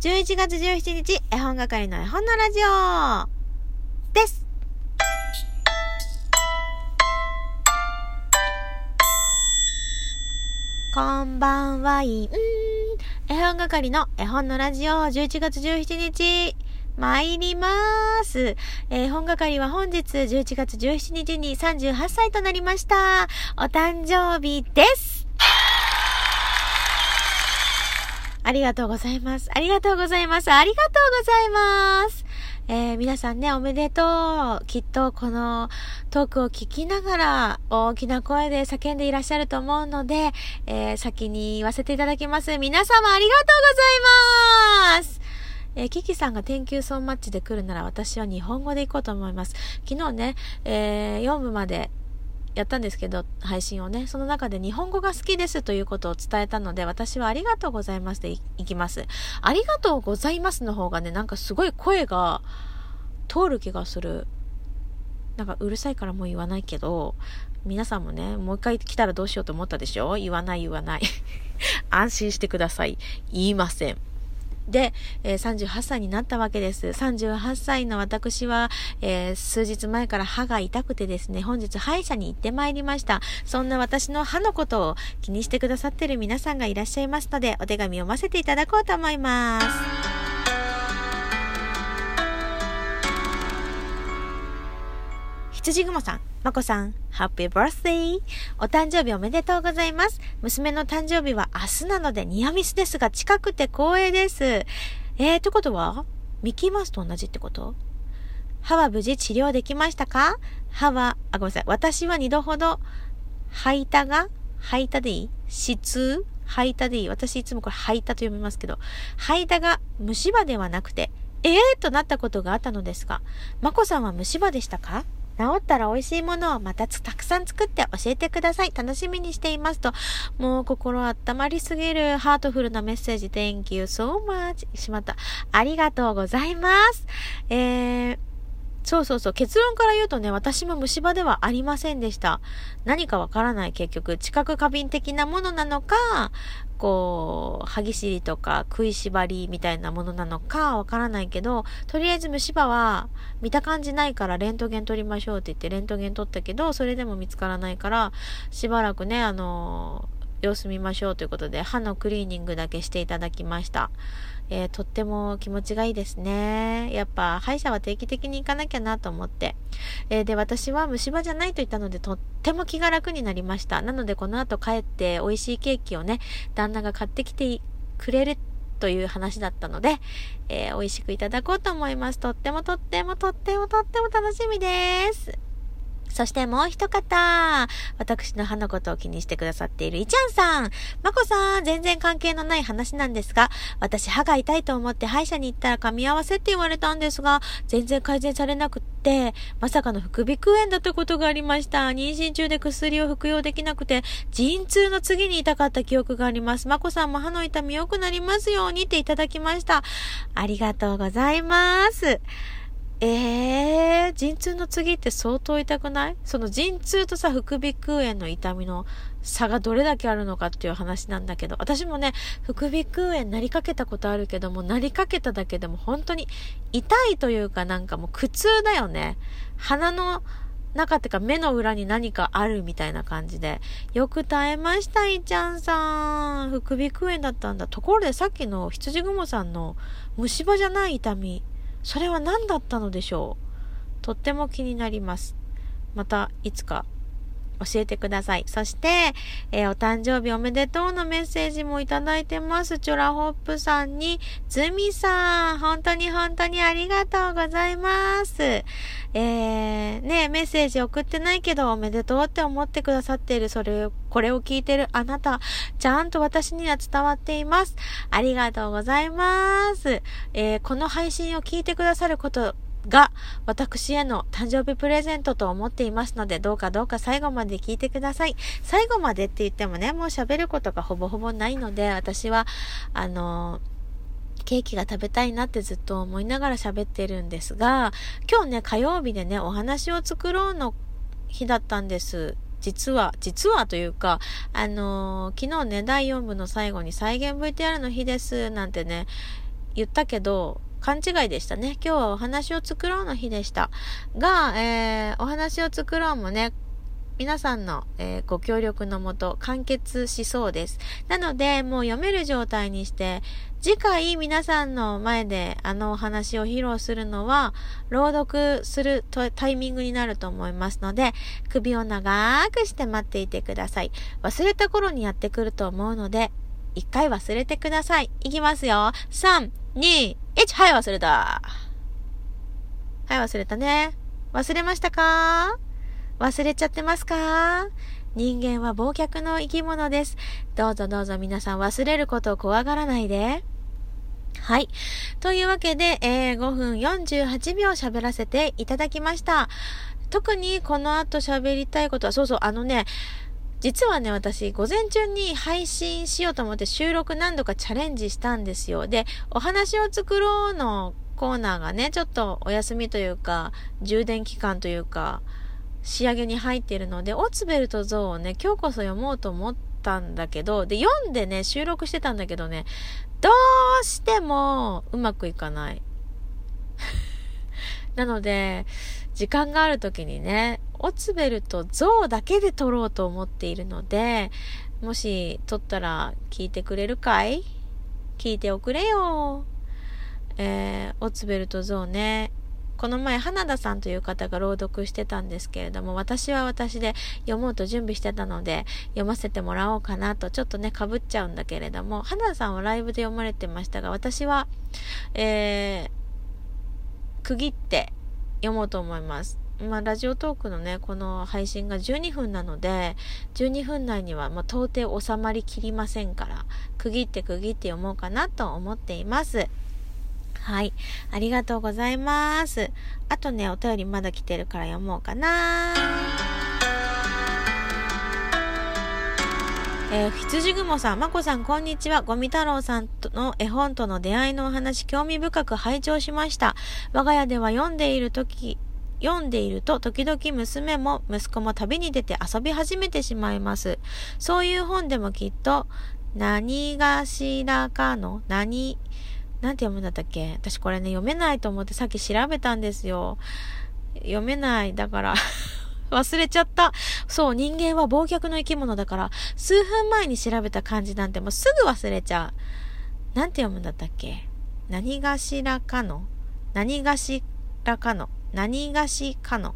11月17日、絵本係の絵本のラジオです。こんばんはいん。絵本係の絵本のラジオ11月17日、参りまーす。えー、本係は本日11月17日に38歳となりました。お誕生日です。ありがとうございます。ありがとうございます。ありがとうございます。えー、皆さんね、おめでとう。きっとこのトークを聞きながら大きな声で叫んでいらっしゃると思うので、えー、先に言わせていただきます。皆様ありがとうございますえー、キキさんが天球ソンマッチで来るなら私は日本語で行こうと思います。昨日ね、えー、4部までやったんですけど、配信をね、その中で日本語が好きですということを伝えたので、私はありがとうございますでいきます。ありがとうございますの方がね、なんかすごい声が通る気がする。なんかうるさいからもう言わないけど、皆さんもね、もう一回来たらどうしようと思ったでしょ？言わない言わない。安心してください。言いません。で、えー、38歳になったわけです。38歳の私は、えー、数日前から歯が痛くてですね、本日歯医者に行ってまいりました。そんな私の歯のことを気にしてくださってる皆さんがいらっしゃいますので、お手紙を読ませていただこうと思います。羊雲さん、まこさん、ハッピーバースデーお誕生日おめでとうございます。娘の誕生日は明日なのでニアミスですが近くて光栄です。えー、ってことはミッキーマウスと同じってこと？歯は無事治療できましたか？歯は、あ、ごめんなさい。私は二度ほど吐いたが、吐いたでいい？質吐いたでいい？私いつもこれ吐いたと読みますけど、吐いたが虫歯ではなくて、ええー、となったことがあったのですが、まこさんは虫歯でしたか？治ったら美味しいものをまたたくさん作って教えてください。楽しみにしていますと、もう心温まりすぎるハートフルなメッセージ。Thank you so much. しまった。ありがとうございます。えー、そうそうそう。結論から言うとね、私も虫歯ではありませんでした。何かわからない結局、知覚過敏的なものなのか、こう、歯ぎしりとか食いしばりみたいなものなのかわからないけど、とりあえず虫歯は見た感じないからレントゲン取りましょうって言ってレントゲン取ったけど、それでも見つからないから、しばらくね、あの様子見ましょうということで、歯のクリーニングだけしていただきました。えー、とっても気持ちがいいですね。やっぱ、歯医者は定期的に行かなきゃなと思って。えー、で、私は虫歯じゃないと言ったので、とっても気が楽になりました。なので、この後帰って美味しいケーキをね、旦那が買ってきてくれるという話だったので、えー、美味しくいただこうと思います。とってもとってもとってもとっても楽しみです。そしてもう一方、私の歯のことを気にしてくださっているいちゃんさん。まこさん、全然関係のない話なんですが、私歯が痛いと思って歯医者に行ったら噛み合わせって言われたんですが、全然改善されなくって、まさかの副鼻腔炎だったことがありました。妊娠中で薬を服用できなくて、陣痛の次に痛かった記憶があります。まこさんも歯の痛み良くなりますようにっていただきました。ありがとうございます。えー、陣痛の次って相当痛くない？その陣痛とさ、副鼻腔炎の痛みの差がどれだけあるのかっていう話なんだけど、私もね、副鼻腔炎なりかけたことあるけども、なりかけただけでも本当に痛いというかなんかもう苦痛だよね。鼻の中ってか目の裏に何かあるみたいな感じで。よく耐えました、いちゃんさん。副鼻腔炎だったんだ。ところでさっきの羊雲さんの虫歯じゃない痛み。それは何だったのでしょう？とっても気になります。またいつか教えてください。そして、えー、お誕生日おめでとうのメッセージもいただいてます。チョラホップさんに、ズミさん、本当に本当にありがとうございます。えー、ねメッセージ送ってないけど、おめでとうって思ってくださっている、それ、これを聞いてるあなた、ちゃんと私には伝わっています。ありがとうございます。えー、この配信を聞いてくださること、が私への誕生日プレゼントと思っていますので、どうかどうか最後まで聞いてください。最後までって言ってもね、もう喋ることがほぼほぼないので、私は、あのケーキが食べたいなってずっと思いながら喋ってるんですが、今日ね、火曜日でね、お話を作ろうの日だったんです。実は、実はというか、あのー、昨日ね、第4部の最後に再現 VTR の日です、なんてね、言ったけど、勘違いでしたね。今日はお話を作ろうの日でした。が、えー、お話を作ろうもね、皆さんの、えー、ご協力のもと完結しそうです。なので、もう読める状態にして、次回皆さんの前であのお話を披露するのは、朗読するタイミングになると思いますので、首を長くして待っていてください。忘れた頃にやってくると思うので、一回忘れてください。いきますよ。3、2、1、はい、忘れた。はい、忘れたね。忘れましたか？忘れちゃってますか？人間は忘却の生き物です。どうぞどうぞ皆さん忘れることを怖がらないで。はい。というわけで、えー、5分48秒喋らせていただきました。特にこの後喋りたいことは、そうそう、あのね、実はね、私、午前中に配信しようと思って収録何度かチャレンジしたんですよ。で、お話を作ろうのコーナーがね、ちょっとお休みというか、充電期間というか、仕上げに入っているので、オツベルトゾウをね、今日こそ読もうと思ったんだけど、で、読んでね、収録してたんだけどね、どうしてもうまくいかない。なので、時間がある時にね、オツベルとゾウだけで撮ろうと思っているので、もし撮ったら聞いてくれるかい？聞いておくれよ。えー、オツベルとゾウね、この前、花田さんという方が朗読してたんですけれども、私は私で読もうと準備してたので、読ませてもらおうかなと、ちょっとね、被っちゃうんだけれども、花田さんはライブで読まれてましたが、私は、えー、区切って読もうと思います。まあ、ラジオトークのね、この配信が12分なので、12分内には、まあ、到底収まりきりませんから、区切って区切って読もうかなと思っています。はい。ありがとうございます。あとね、お便りまだ来てるから読もうかな。えー、羊雲さん、まこさん、こんにちは。ゴミ太郎さんとの絵本との出会いのお話、興味深く拝聴しました。我が家では読んでいる時、読んでいると時々娘も息子も旅に出て遊び始めてしまいます。そういう本でもきっと何がしらかの何なんて読むんだったっけ？私これね、読めないと思ってさっき調べたんですよ。読めない。だから 忘れちゃった。そう、人間は忘却の生き物だから、数分前に調べた漢字なんてもうすぐ忘れちゃう。なんて読むんだったっけ？何がしらかの何がしらかの何がしかの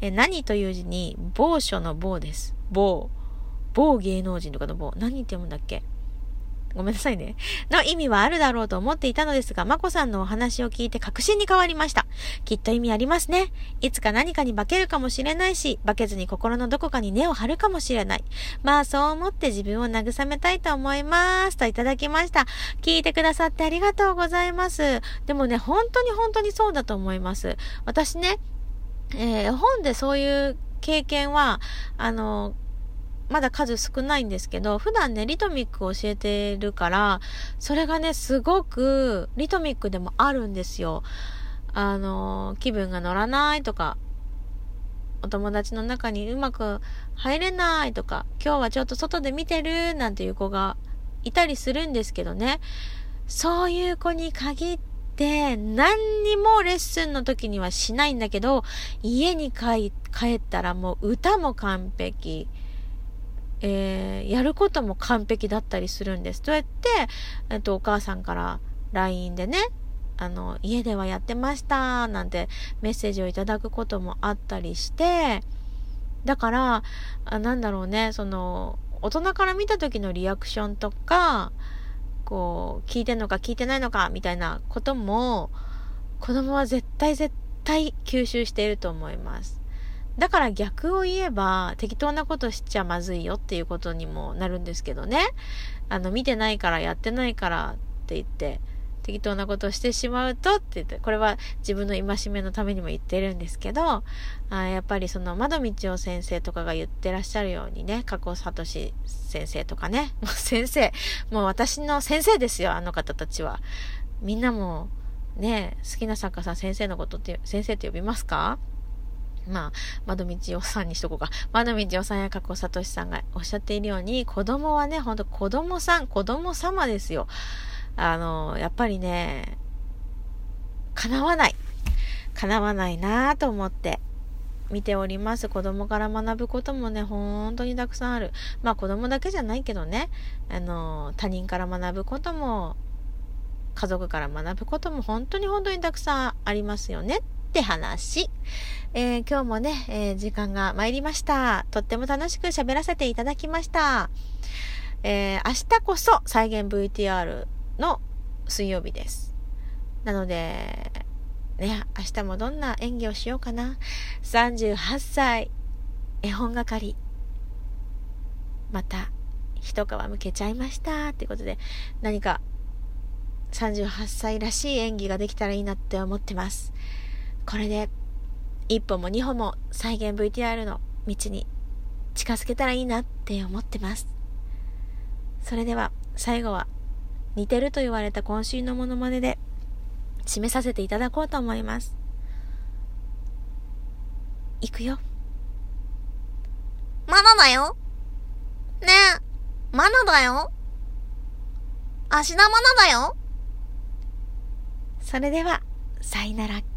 え、何という字に、某所の某です。某。某芸能人とかの某。何って読むんだっけ？ごめんなさいね。の意味はあるだろうと思っていたのですが、まこさんのお話を聞いて確信に変わりました。きっと意味ありますね。いつか何かに化けるかもしれないし、化けずに心のどこかに根を張るかもしれない。まあそう思って自分を慰めたいと思います。といただきました。聞いてくださってありがとうございます。でもね、本当に本当にそうだと思います。私ね、えー、本でそういう経験は、あの、まだ数少ないんですけど、普段ね、リトミックを教えてるから、それがね、すごく、リトミックでもあるんですよ。あの、気分が乗らないとか、お友達の中にうまく入れないとか、今日はちょっと外で見てるなんていう子がいたりするんですけどね。そういう子に限って、何にもレッスンの時にはしないんだけど、家に帰ったらもう歌も完璧。えー、やることも完璧だったりするんです。そうやって、えっと、お母さんから LINE でね、あの、家ではやってました、なんてメッセージをいただくこともあったりして、だから、あなんだろうね、その、大人から見た時のリアクションとか、こう、聞いてんのか聞いてないのか、みたいなことも、子供は絶対絶対吸収していると思います。だから逆を言えば適当なことしちゃまずいよっていうことにもなるんですけどね。あの、見てないからやってないからって言って、適当なことをしてしまうとって言って、これは自分の戒めのためにも言ってるんですけど、あやっぱりその窓道夫先生とかが言ってらっしゃるようにね、加藤聡先生とかね、も う先生、もう私の先生ですよ、あの方たちは。みんなもね、好きな作家さん先生のことって、先生って呼びますか？まあ、窓道おさんにしとこうか。窓道おさんや加古聡さんがおっしゃっているように、子供はね、ほんと子供さん、子供様ですよ。あの、やっぱりね、叶わない。叶わないなぁと思って見ております。子供から学ぶこともね、本当にたくさんある。まあ子供だけじゃないけどね、あの、他人から学ぶことも、家族から学ぶことも本当に本当にたくさんありますよねって話。えー、今日もね、えー、時間が参りました。とっても楽しく喋らせていただきました。えー、明日こそ再現 VTR の水曜日です。なので、ね、明日もどんな演技をしようかな。38歳、絵本係。また、一皮むけちゃいました。ってことで、何か、38歳らしい演技ができたらいいなって思ってます。これで、一歩も二歩も再現 VTR の道に近づけたらいいなって思ってます。それでは、最後は、似てると言われた今週のモノマネで、締めさせていただこうと思います。いくよ。まだだよ。ねえ、まだだよ。芦田まだだよ。それでは、さいなら。